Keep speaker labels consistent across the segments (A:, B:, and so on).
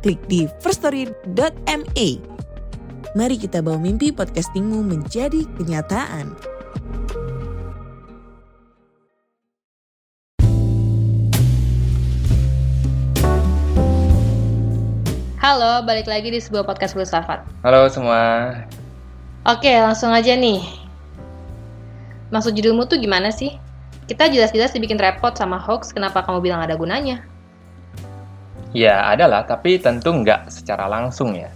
A: klik di firststory.me. Mari kita bawa mimpi podcastingmu menjadi kenyataan.
B: Halo, balik lagi di sebuah podcast filsafat.
C: Halo semua.
B: Oke, langsung aja nih. Maksud judulmu tuh gimana sih? Kita jelas-jelas dibikin repot sama hoax, kenapa kamu bilang ada gunanya?
C: Ya, ada lah, tapi tentu nggak secara langsung ya.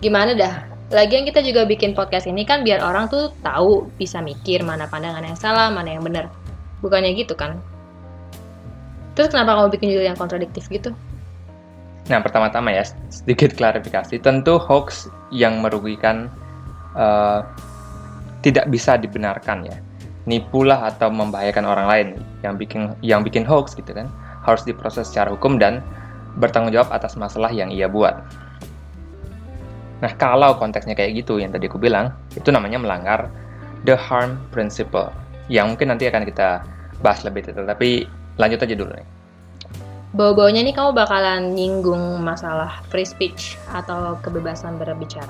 B: Gimana dah? Lagian kita juga bikin podcast ini kan biar orang tuh tahu, bisa mikir mana pandangan yang salah, mana yang benar. Bukannya gitu kan? Terus kenapa kamu bikin judul yang kontradiktif gitu?
C: Nah, pertama-tama ya, sedikit klarifikasi. Tentu hoax yang merugikan uh, tidak bisa dibenarkan ya. Nipulah atau membahayakan orang lain yang bikin yang bikin hoax gitu kan harus diproses secara hukum dan bertanggung jawab atas masalah yang ia buat. Nah, kalau konteksnya kayak gitu yang tadi aku bilang, itu namanya melanggar the harm principle yang mungkin nanti akan kita bahas lebih detail. Tapi lanjut aja dulu nih.
B: Bau-baunya nih kamu bakalan nyinggung masalah free speech atau kebebasan berbicara.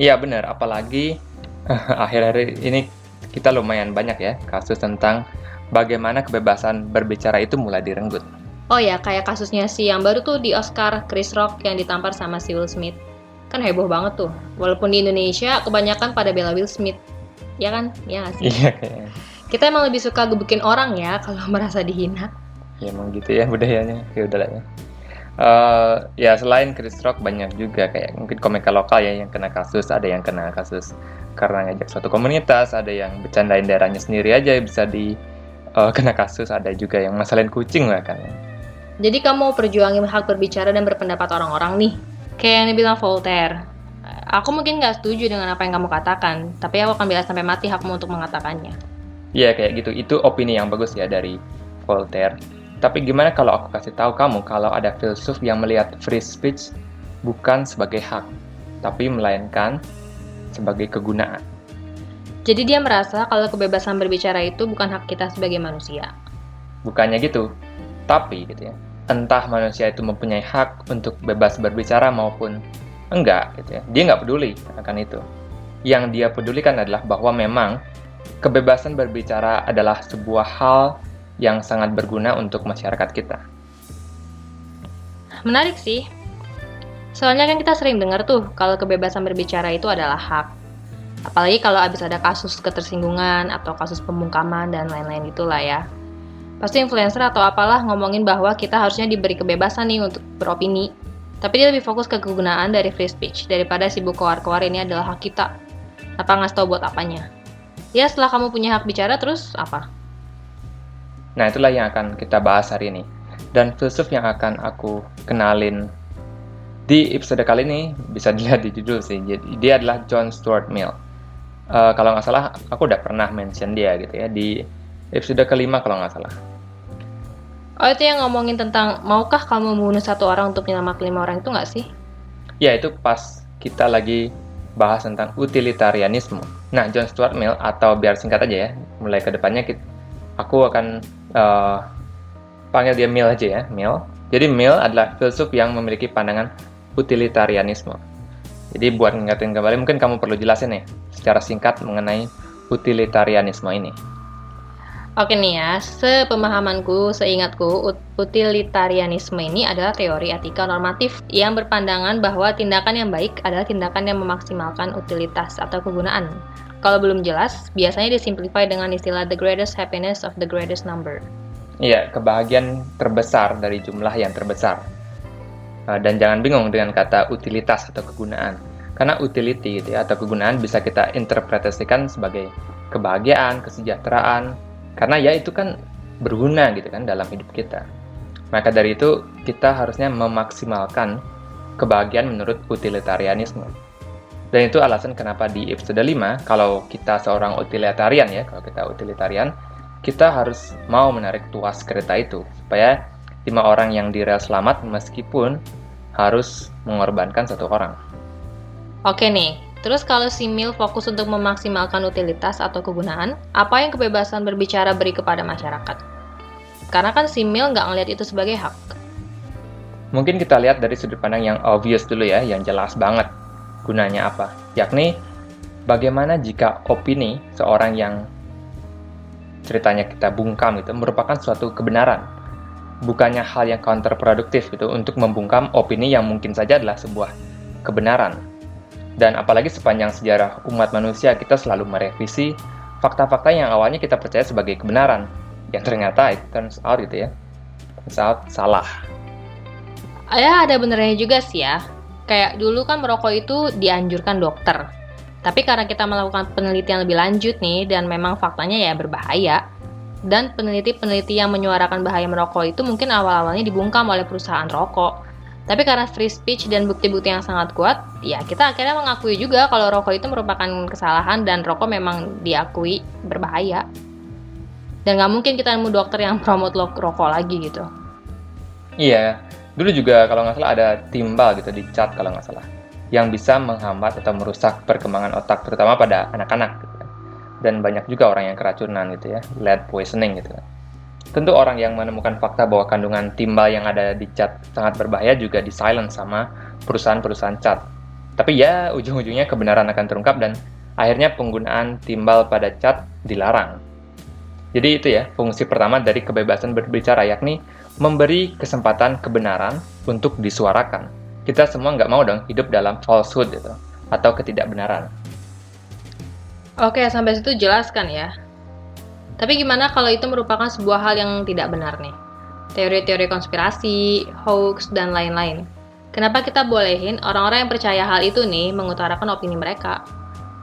C: Iya benar, apalagi akhir-akhir ini kita lumayan banyak ya kasus tentang bagaimana kebebasan berbicara itu mulai direnggut.
B: Oh ya, kayak kasusnya si yang baru tuh di Oscar Chris Rock yang ditampar sama si Will Smith. Kan heboh banget tuh. Walaupun di Indonesia kebanyakan pada bela Will Smith. Ya kan? Iya gak sih?
C: Iya kayaknya.
B: Kita emang lebih suka gebukin orang ya kalau merasa dihina
C: ya emang gitu ya budayanya ya udahlah ya uh, ya selain Chris Rock banyak juga kayak mungkin komika lokal ya yang kena kasus ada yang kena kasus karena ngajak suatu komunitas ada yang bercandain daerahnya sendiri aja bisa di uh, kena kasus ada juga yang masalahin kucing lah kan
B: jadi kamu perjuangin hak berbicara dan berpendapat orang-orang nih kayak yang dibilang Voltaire aku mungkin nggak setuju dengan apa yang kamu katakan tapi aku akan bilang sampai mati hakmu untuk mengatakannya
C: Iya kayak gitu itu opini yang bagus ya dari Voltaire tapi gimana kalau aku kasih tahu kamu kalau ada filsuf yang melihat free speech bukan sebagai hak, tapi melainkan sebagai kegunaan.
B: Jadi dia merasa kalau kebebasan berbicara itu bukan hak kita sebagai manusia.
C: Bukannya gitu, tapi gitu ya. Entah manusia itu mempunyai hak untuk bebas berbicara maupun enggak gitu ya. Dia nggak peduli akan itu. Yang dia pedulikan adalah bahwa memang kebebasan berbicara adalah sebuah hal yang sangat berguna untuk masyarakat kita.
B: Menarik sih. Soalnya kan kita sering dengar tuh kalau kebebasan berbicara itu adalah hak. Apalagi kalau habis ada kasus ketersinggungan atau kasus pembungkaman dan lain-lain itulah ya. Pasti influencer atau apalah ngomongin bahwa kita harusnya diberi kebebasan nih untuk beropini. Tapi dia lebih fokus ke kegunaan dari free speech daripada sibuk keluar-keluar ini adalah hak kita. Apa nggak tahu buat apanya? Ya setelah kamu punya hak bicara terus apa?
C: Nah, itulah yang akan kita bahas hari ini. Dan filsuf yang akan aku kenalin di episode kali ini bisa dilihat di judul sih. Jadi dia adalah John Stuart Mill. Uh, kalau nggak salah, aku udah pernah mention dia gitu ya di episode kelima kalau nggak salah.
B: Oh itu yang ngomongin tentang maukah kamu membunuh satu orang untuk menyelamatkan lima orang itu nggak sih?
C: Ya itu pas kita lagi bahas tentang utilitarianisme. Nah John Stuart Mill atau biar singkat aja ya, mulai ke depannya kita, aku akan uh, panggil dia Mill aja ya, Mill. Jadi Mill adalah filsuf yang memiliki pandangan utilitarianisme. Jadi buat ngingetin kembali, mungkin kamu perlu jelasin nih secara singkat mengenai utilitarianisme ini.
B: Oke nih ya, sepemahamanku, seingatku, utilitarianisme ini adalah teori etika normatif yang berpandangan bahwa tindakan yang baik adalah tindakan yang memaksimalkan utilitas atau kegunaan. Kalau belum jelas, biasanya disimplify dengan istilah the greatest happiness of the greatest number.
C: Iya, kebahagiaan terbesar dari jumlah yang terbesar. Nah, dan jangan bingung dengan kata utilitas atau kegunaan. Karena utility gitu ya, atau kegunaan bisa kita interpretasikan sebagai kebahagiaan, kesejahteraan. Karena ya itu kan berguna gitu kan dalam hidup kita. Maka dari itu, kita harusnya memaksimalkan kebahagiaan menurut utilitarianisme. Dan itu alasan kenapa di episode 5, kalau kita seorang utilitarian ya, kalau kita utilitarian, kita harus mau menarik tuas kereta itu, supaya lima orang yang di rel selamat meskipun harus mengorbankan satu orang.
B: Oke nih, terus kalau si Mil fokus untuk memaksimalkan utilitas atau kegunaan, apa yang kebebasan berbicara beri kepada masyarakat? Karena kan si Mil nggak ngelihat itu sebagai hak.
C: Mungkin kita lihat dari sudut pandang yang obvious dulu ya, yang jelas banget gunanya apa. Yakni, bagaimana jika opini seorang yang ceritanya kita bungkam itu merupakan suatu kebenaran. Bukannya hal yang counterproduktif gitu untuk membungkam opini yang mungkin saja adalah sebuah kebenaran. Dan apalagi sepanjang sejarah umat manusia kita selalu merevisi fakta-fakta yang awalnya kita percaya sebagai kebenaran. Yang ternyata it turns out gitu ya. Turns out salah.
B: Ya ada benernya juga sih ya. Kayak dulu kan merokok itu dianjurkan dokter. Tapi karena kita melakukan penelitian lebih lanjut nih dan memang faktanya ya berbahaya dan peneliti-peneliti yang menyuarakan bahaya merokok itu mungkin awal-awalnya dibungkam oleh perusahaan rokok tapi karena free speech dan bukti-bukti yang sangat kuat, ya kita akhirnya mengakui juga kalau rokok itu merupakan kesalahan dan rokok memang diakui berbahaya. Dan nggak mungkin kita nemu dokter yang promote rokok lagi gitu.
C: Iya dulu juga kalau nggak salah ada timbal gitu di cat kalau nggak salah yang bisa menghambat atau merusak perkembangan otak terutama pada anak-anak gitu kan. dan banyak juga orang yang keracunan gitu ya lead poisoning gitu kan tentu orang yang menemukan fakta bahwa kandungan timbal yang ada di cat sangat berbahaya juga di silence sama perusahaan-perusahaan cat tapi ya ujung-ujungnya kebenaran akan terungkap dan akhirnya penggunaan timbal pada cat dilarang jadi itu ya, fungsi pertama dari kebebasan berbicara, yakni memberi kesempatan kebenaran untuk disuarakan. Kita semua nggak mau dong hidup dalam falsehood gitu, atau ketidakbenaran.
B: Oke, sampai situ jelaskan ya. Tapi gimana kalau itu merupakan sebuah hal yang tidak benar nih? Teori-teori konspirasi, hoax, dan lain-lain. Kenapa kita bolehin orang-orang yang percaya hal itu nih mengutarakan opini mereka?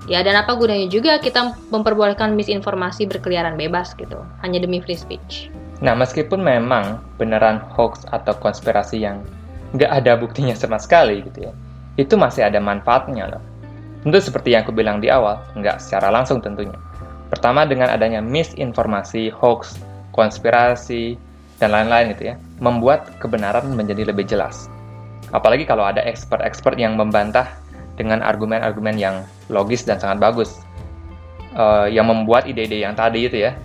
B: Ya, dan apa gunanya juga kita memperbolehkan misinformasi berkeliaran bebas gitu, hanya demi free speech.
C: Nah, meskipun memang beneran hoax atau konspirasi yang nggak ada buktinya sama sekali gitu ya, itu masih ada manfaatnya loh. Tentu seperti yang aku bilang di awal, nggak secara langsung tentunya. Pertama dengan adanya misinformasi, hoax, konspirasi, dan lain-lain gitu ya, membuat kebenaran menjadi lebih jelas. Apalagi kalau ada expert-expert yang membantah dengan argumen-argumen yang logis dan sangat bagus uh, yang membuat ide-ide yang tadi itu ya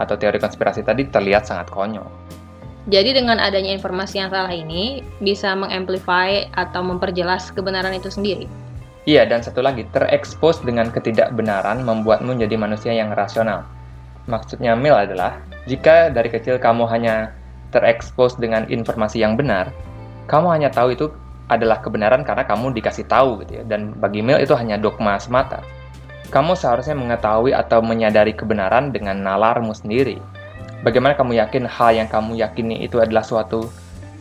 C: atau teori konspirasi tadi terlihat sangat konyol.
B: Jadi dengan adanya informasi yang salah ini bisa mengamplify atau memperjelas kebenaran itu sendiri.
C: Iya, dan satu lagi, terekspos dengan ketidakbenaran membuatmu menjadi manusia yang rasional. Maksudnya Mil adalah, jika dari kecil kamu hanya terekspos dengan informasi yang benar, kamu hanya tahu itu adalah kebenaran karena kamu dikasih tahu gitu ya. Dan bagi Mil itu hanya dogma semata. Kamu seharusnya mengetahui atau menyadari kebenaran dengan nalarmu sendiri. Bagaimana kamu yakin hal yang kamu yakini itu adalah suatu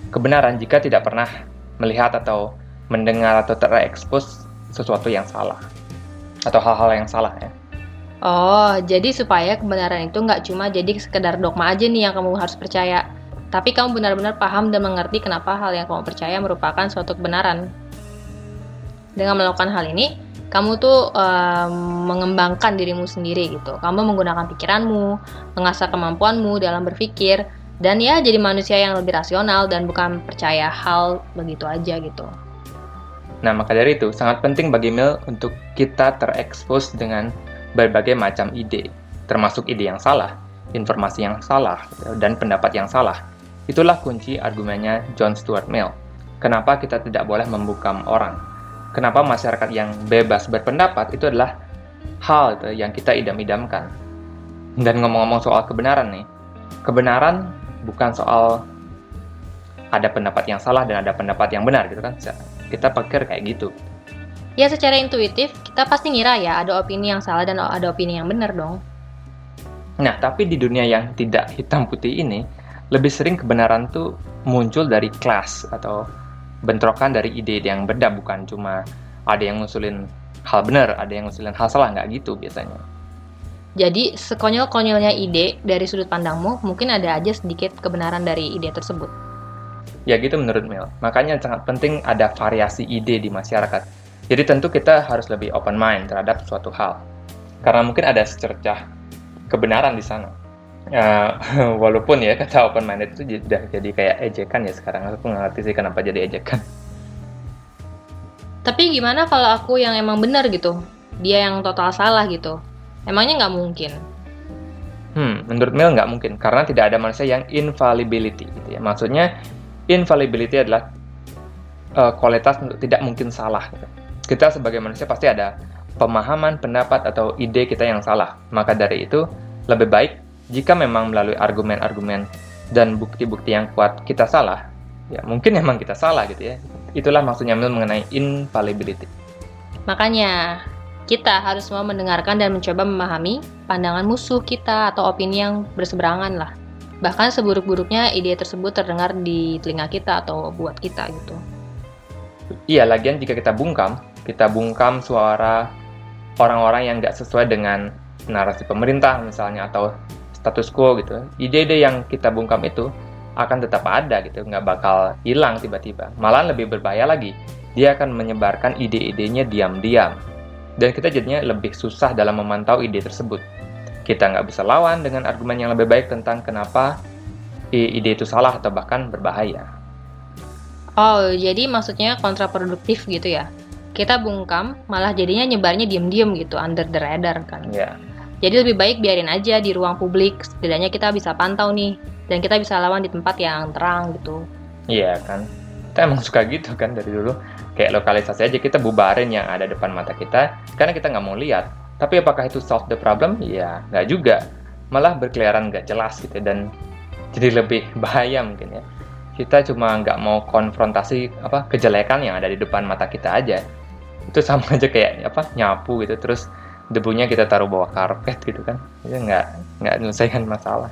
C: kebenaran jika tidak pernah melihat atau mendengar atau terekspos sesuatu yang salah atau hal-hal yang salah ya.
B: Oh, jadi supaya kebenaran itu nggak cuma jadi sekedar dogma aja nih yang kamu harus percaya, tapi kamu benar-benar paham dan mengerti kenapa hal yang kamu percaya merupakan suatu kebenaran. Dengan melakukan hal ini, kamu tuh um, mengembangkan dirimu sendiri gitu. Kamu menggunakan pikiranmu, mengasah kemampuanmu dalam berpikir, dan ya jadi manusia yang lebih rasional dan bukan percaya hal begitu aja gitu.
C: Nah, maka dari itu sangat penting bagi Mil untuk kita terekspos dengan berbagai macam ide, termasuk ide yang salah, informasi yang salah, dan pendapat yang salah Itulah kunci argumennya John Stuart Mill. Kenapa kita tidak boleh membukam orang? Kenapa masyarakat yang bebas berpendapat itu adalah hal yang kita idam-idamkan. Dan ngomong-ngomong soal kebenaran nih, kebenaran bukan soal ada pendapat yang salah dan ada pendapat yang benar gitu kan. Kita pikir kayak gitu.
B: Ya secara intuitif kita pasti ngira ya ada opini yang salah dan ada opini yang benar dong.
C: Nah, tapi di dunia yang tidak hitam putih ini, lebih sering kebenaran tuh muncul dari kelas atau bentrokan dari ide-ide yang beda bukan cuma ada yang ngusulin hal benar, ada yang ngusulin hal salah nggak gitu biasanya.
B: Jadi sekonyol-konyolnya ide dari sudut pandangmu mungkin ada aja sedikit kebenaran dari ide tersebut.
C: Ya gitu menurut Mel. Makanya sangat penting ada variasi ide di masyarakat. Jadi tentu kita harus lebih open mind terhadap suatu hal. Karena mungkin ada secercah kebenaran di sana. Uh, walaupun ya kata open minded itu sudah jadi kayak ejekan ya sekarang. Aku nggak ngerti sih kenapa jadi ejekan.
B: Tapi gimana kalau aku yang emang benar gitu? Dia yang total salah gitu? Emangnya nggak mungkin?
C: Hmm, menurut Mel nggak mungkin karena tidak ada manusia yang infallibility gitu ya. Maksudnya infallibility adalah uh, kualitas untuk tidak mungkin salah. Kita sebagai manusia pasti ada pemahaman, pendapat atau ide kita yang salah. Maka dari itu lebih baik jika memang melalui argumen-argumen dan bukti-bukti yang kuat kita salah, ya mungkin memang kita salah gitu ya. Itulah maksudnya Mel mengenai infallibility.
B: Makanya kita harus mau mendengarkan dan mencoba memahami pandangan musuh kita atau opini yang berseberangan lah. Bahkan seburuk-buruknya ide tersebut terdengar di telinga kita atau buat kita gitu.
C: Iya, lagian jika kita bungkam, kita bungkam suara orang-orang yang nggak sesuai dengan narasi pemerintah misalnya atau status quo gitu. Ide-ide yang kita bungkam itu akan tetap ada gitu, nggak bakal hilang tiba-tiba. Malah lebih berbahaya lagi, dia akan menyebarkan ide-idenya diam-diam dan kita jadinya lebih susah dalam memantau ide tersebut. Kita nggak bisa lawan dengan argumen yang lebih baik tentang kenapa ide itu salah atau bahkan berbahaya.
B: Oh, jadi maksudnya kontraproduktif gitu ya? Kita bungkam, malah jadinya nyebarnya diem-diem gitu, under the radar kan?
C: Ya.
B: Jadi lebih baik biarin aja di ruang publik, setidaknya kita bisa pantau nih, dan kita bisa lawan di tempat yang terang gitu.
C: Iya kan, kita emang suka gitu kan dari dulu kayak lokalisasi aja kita bubarin yang ada depan mata kita karena kita nggak mau lihat tapi apakah itu solve the problem? Ya nggak juga. Malah berkeliaran nggak jelas gitu dan jadi lebih bahaya mungkin ya. Kita cuma nggak mau konfrontasi apa kejelekan yang ada di depan mata kita aja. Itu sama aja kayak apa nyapu gitu. Terus debunya kita taruh bawah karpet gitu kan. Itu nggak nggak menyelesaikan masalah.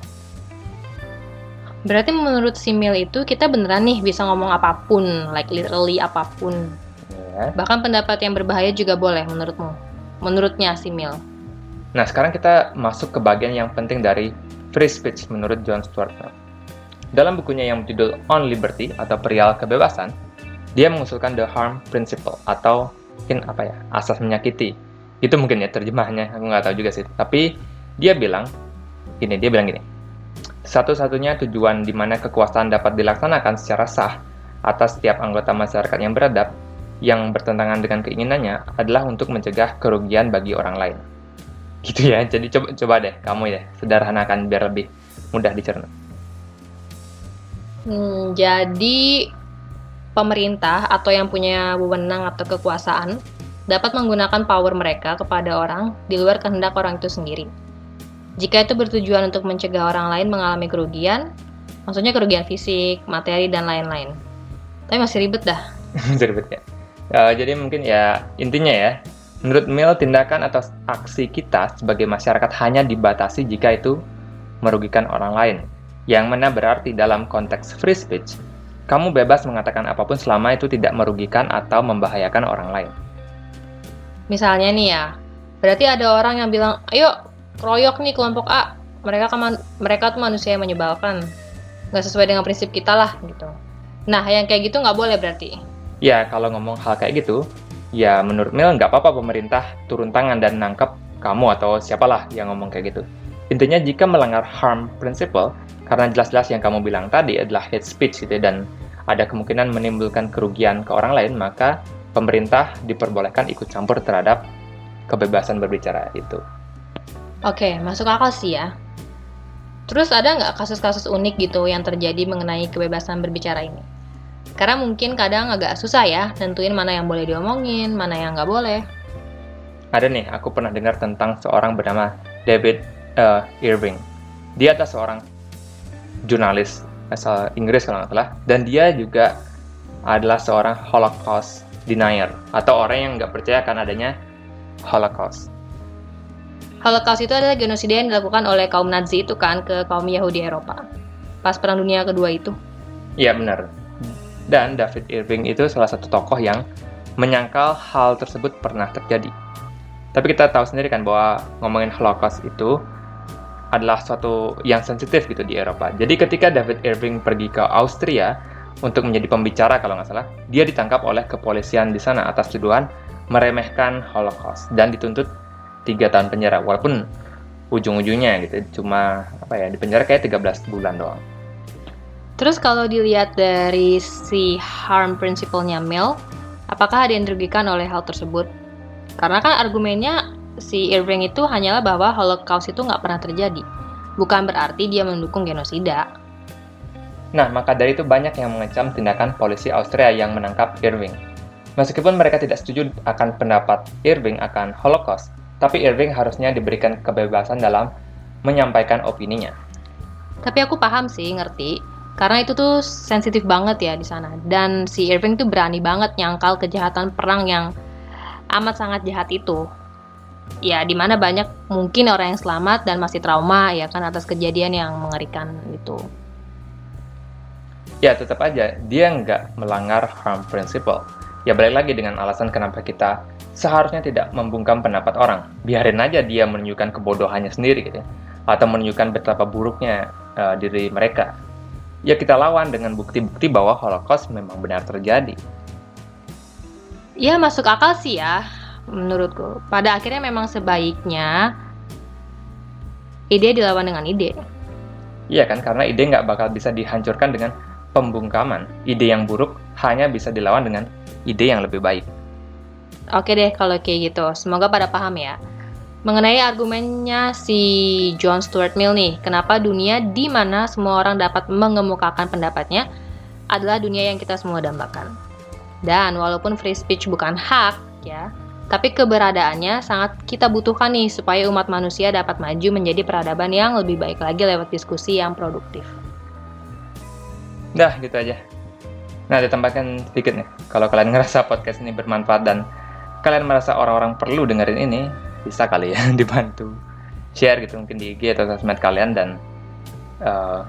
B: Berarti menurut Simil itu kita beneran nih bisa ngomong apa pun, like literally apa pun. Ya. Bahkan pendapat yang berbahaya juga boleh menurutmu. Menurutnya Simil.
C: Nah, sekarang kita masuk ke bagian yang penting dari free speech menurut John Stuart Mill. Dalam bukunya yang berjudul On Liberty atau Perial Kebebasan, dia mengusulkan the harm principle atau mungkin apa ya, asas menyakiti. Itu mungkin ya terjemahnya, aku nggak tahu juga sih. Tapi dia bilang, ini dia bilang gini, satu-satunya tujuan di mana kekuasaan dapat dilaksanakan secara sah atas setiap anggota masyarakat yang beradab yang bertentangan dengan keinginannya adalah untuk mencegah kerugian bagi orang lain. Gitu ya, jadi coba, coba deh kamu ya, sederhanakan biar lebih mudah dicerna.
B: Hmm, jadi pemerintah atau yang punya wewenang atau kekuasaan dapat menggunakan power mereka kepada orang di luar kehendak orang itu sendiri jika itu bertujuan untuk mencegah orang lain mengalami kerugian, maksudnya kerugian fisik, materi, dan lain-lain. Tapi masih ribet dah.
C: masih ribet ya. Uh, jadi mungkin ya intinya ya, menurut Mil tindakan atau aksi kita sebagai masyarakat hanya dibatasi jika itu merugikan orang lain. Yang mana berarti dalam konteks free speech, kamu bebas mengatakan apa pun selama itu tidak merugikan atau membahayakan orang lain.
B: Misalnya nih ya, berarti ada orang yang bilang, ayo keroyok nih kelompok A mereka kan mereka tuh manusia yang menyebalkan nggak sesuai dengan prinsip kita lah gitu nah yang kayak gitu nggak boleh berarti
C: ya kalau ngomong hal kayak gitu ya menurut Mil nggak apa-apa pemerintah turun tangan dan nangkep kamu atau siapalah yang ngomong kayak gitu intinya jika melanggar harm principle karena jelas-jelas yang kamu bilang tadi adalah hate speech gitu ya, dan ada kemungkinan menimbulkan kerugian ke orang lain maka pemerintah diperbolehkan ikut campur terhadap kebebasan berbicara itu.
B: Oke, masuk akal sih ya. Terus ada nggak kasus-kasus unik gitu yang terjadi mengenai kebebasan berbicara ini? Karena mungkin kadang agak susah ya nentuin mana yang boleh diomongin, mana yang nggak boleh.
C: Ada nih, aku pernah dengar tentang seorang bernama David uh, Irving. Dia adalah seorang jurnalis asal Inggris kalau nggak salah, dan dia juga adalah seorang Holocaust denier atau orang yang nggak percaya akan adanya Holocaust.
B: Holocaust itu adalah genosida yang dilakukan oleh kaum Nazi itu kan ke kaum Yahudi Eropa. Pas Perang Dunia Kedua itu.
C: Iya benar. Dan David Irving itu salah satu tokoh yang menyangkal hal tersebut pernah terjadi. Tapi kita tahu sendiri kan bahwa ngomongin Holocaust itu adalah suatu yang sensitif gitu di Eropa. Jadi ketika David Irving pergi ke Austria untuk menjadi pembicara kalau nggak salah. Dia ditangkap oleh kepolisian di sana atas tuduhan meremehkan Holocaust dan dituntut tiga tahun penjara. Walaupun ujung-ujungnya gitu cuma apa ya di penjara kayak 13 bulan doang.
B: Terus kalau dilihat dari si harm principle-nya Mill, apakah ada yang dirugikan oleh hal tersebut? Karena kan argumennya si Irving itu hanyalah bahwa Holocaust itu nggak pernah terjadi. Bukan berarti dia mendukung genosida.
C: Nah, maka dari itu banyak yang mengecam tindakan polisi Austria yang menangkap Irving. Meskipun mereka tidak setuju akan pendapat Irving akan Holocaust, tapi Irving harusnya diberikan kebebasan dalam menyampaikan opininya.
B: Tapi aku paham sih, ngerti karena itu tuh sensitif banget ya di sana. Dan si Irving tuh berani banget nyangkal kejahatan perang yang amat sangat jahat itu. Ya, di mana banyak mungkin orang yang selamat dan masih trauma ya kan atas kejadian yang mengerikan itu.
C: Ya, tetap aja dia nggak melanggar harm principle. Ya balik lagi dengan alasan kenapa kita seharusnya tidak membungkam pendapat orang. Biarin aja dia menunjukkan kebodohannya sendiri gitu ya. Atau menunjukkan betapa buruknya uh, diri mereka ya kita lawan dengan bukti-bukti bahwa Holocaust memang benar terjadi.
B: Ya masuk akal sih ya, menurutku. Pada akhirnya memang sebaiknya ide dilawan dengan ide.
C: Iya kan, karena ide nggak bakal bisa dihancurkan dengan pembungkaman. Ide yang buruk hanya bisa dilawan dengan ide yang lebih baik.
B: Oke deh kalau kayak gitu. Semoga pada paham ya mengenai argumennya si John Stuart Mill nih, kenapa dunia di mana semua orang dapat mengemukakan pendapatnya adalah dunia yang kita semua dambakan. Dan walaupun free speech bukan hak ya, tapi keberadaannya sangat kita butuhkan nih supaya umat manusia dapat maju menjadi peradaban yang lebih baik lagi lewat diskusi yang produktif.
C: Dah, gitu aja. Nah, ditambahkan sedikit nih, kalau kalian ngerasa podcast ini bermanfaat dan kalian merasa orang-orang perlu dengerin ini, bisa kali ya dibantu share gitu mungkin di IG atau sosmed kalian dan uh,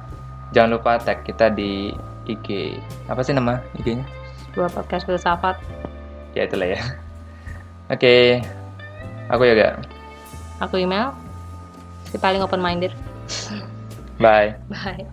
C: jangan lupa tag kita di IG apa sih nama IG-nya?
B: Sebuah podcast filsafat.
C: Ya itulah ya. Oke, okay. aku juga.
B: Aku email. Si paling open minded.
C: Bye.
B: Bye.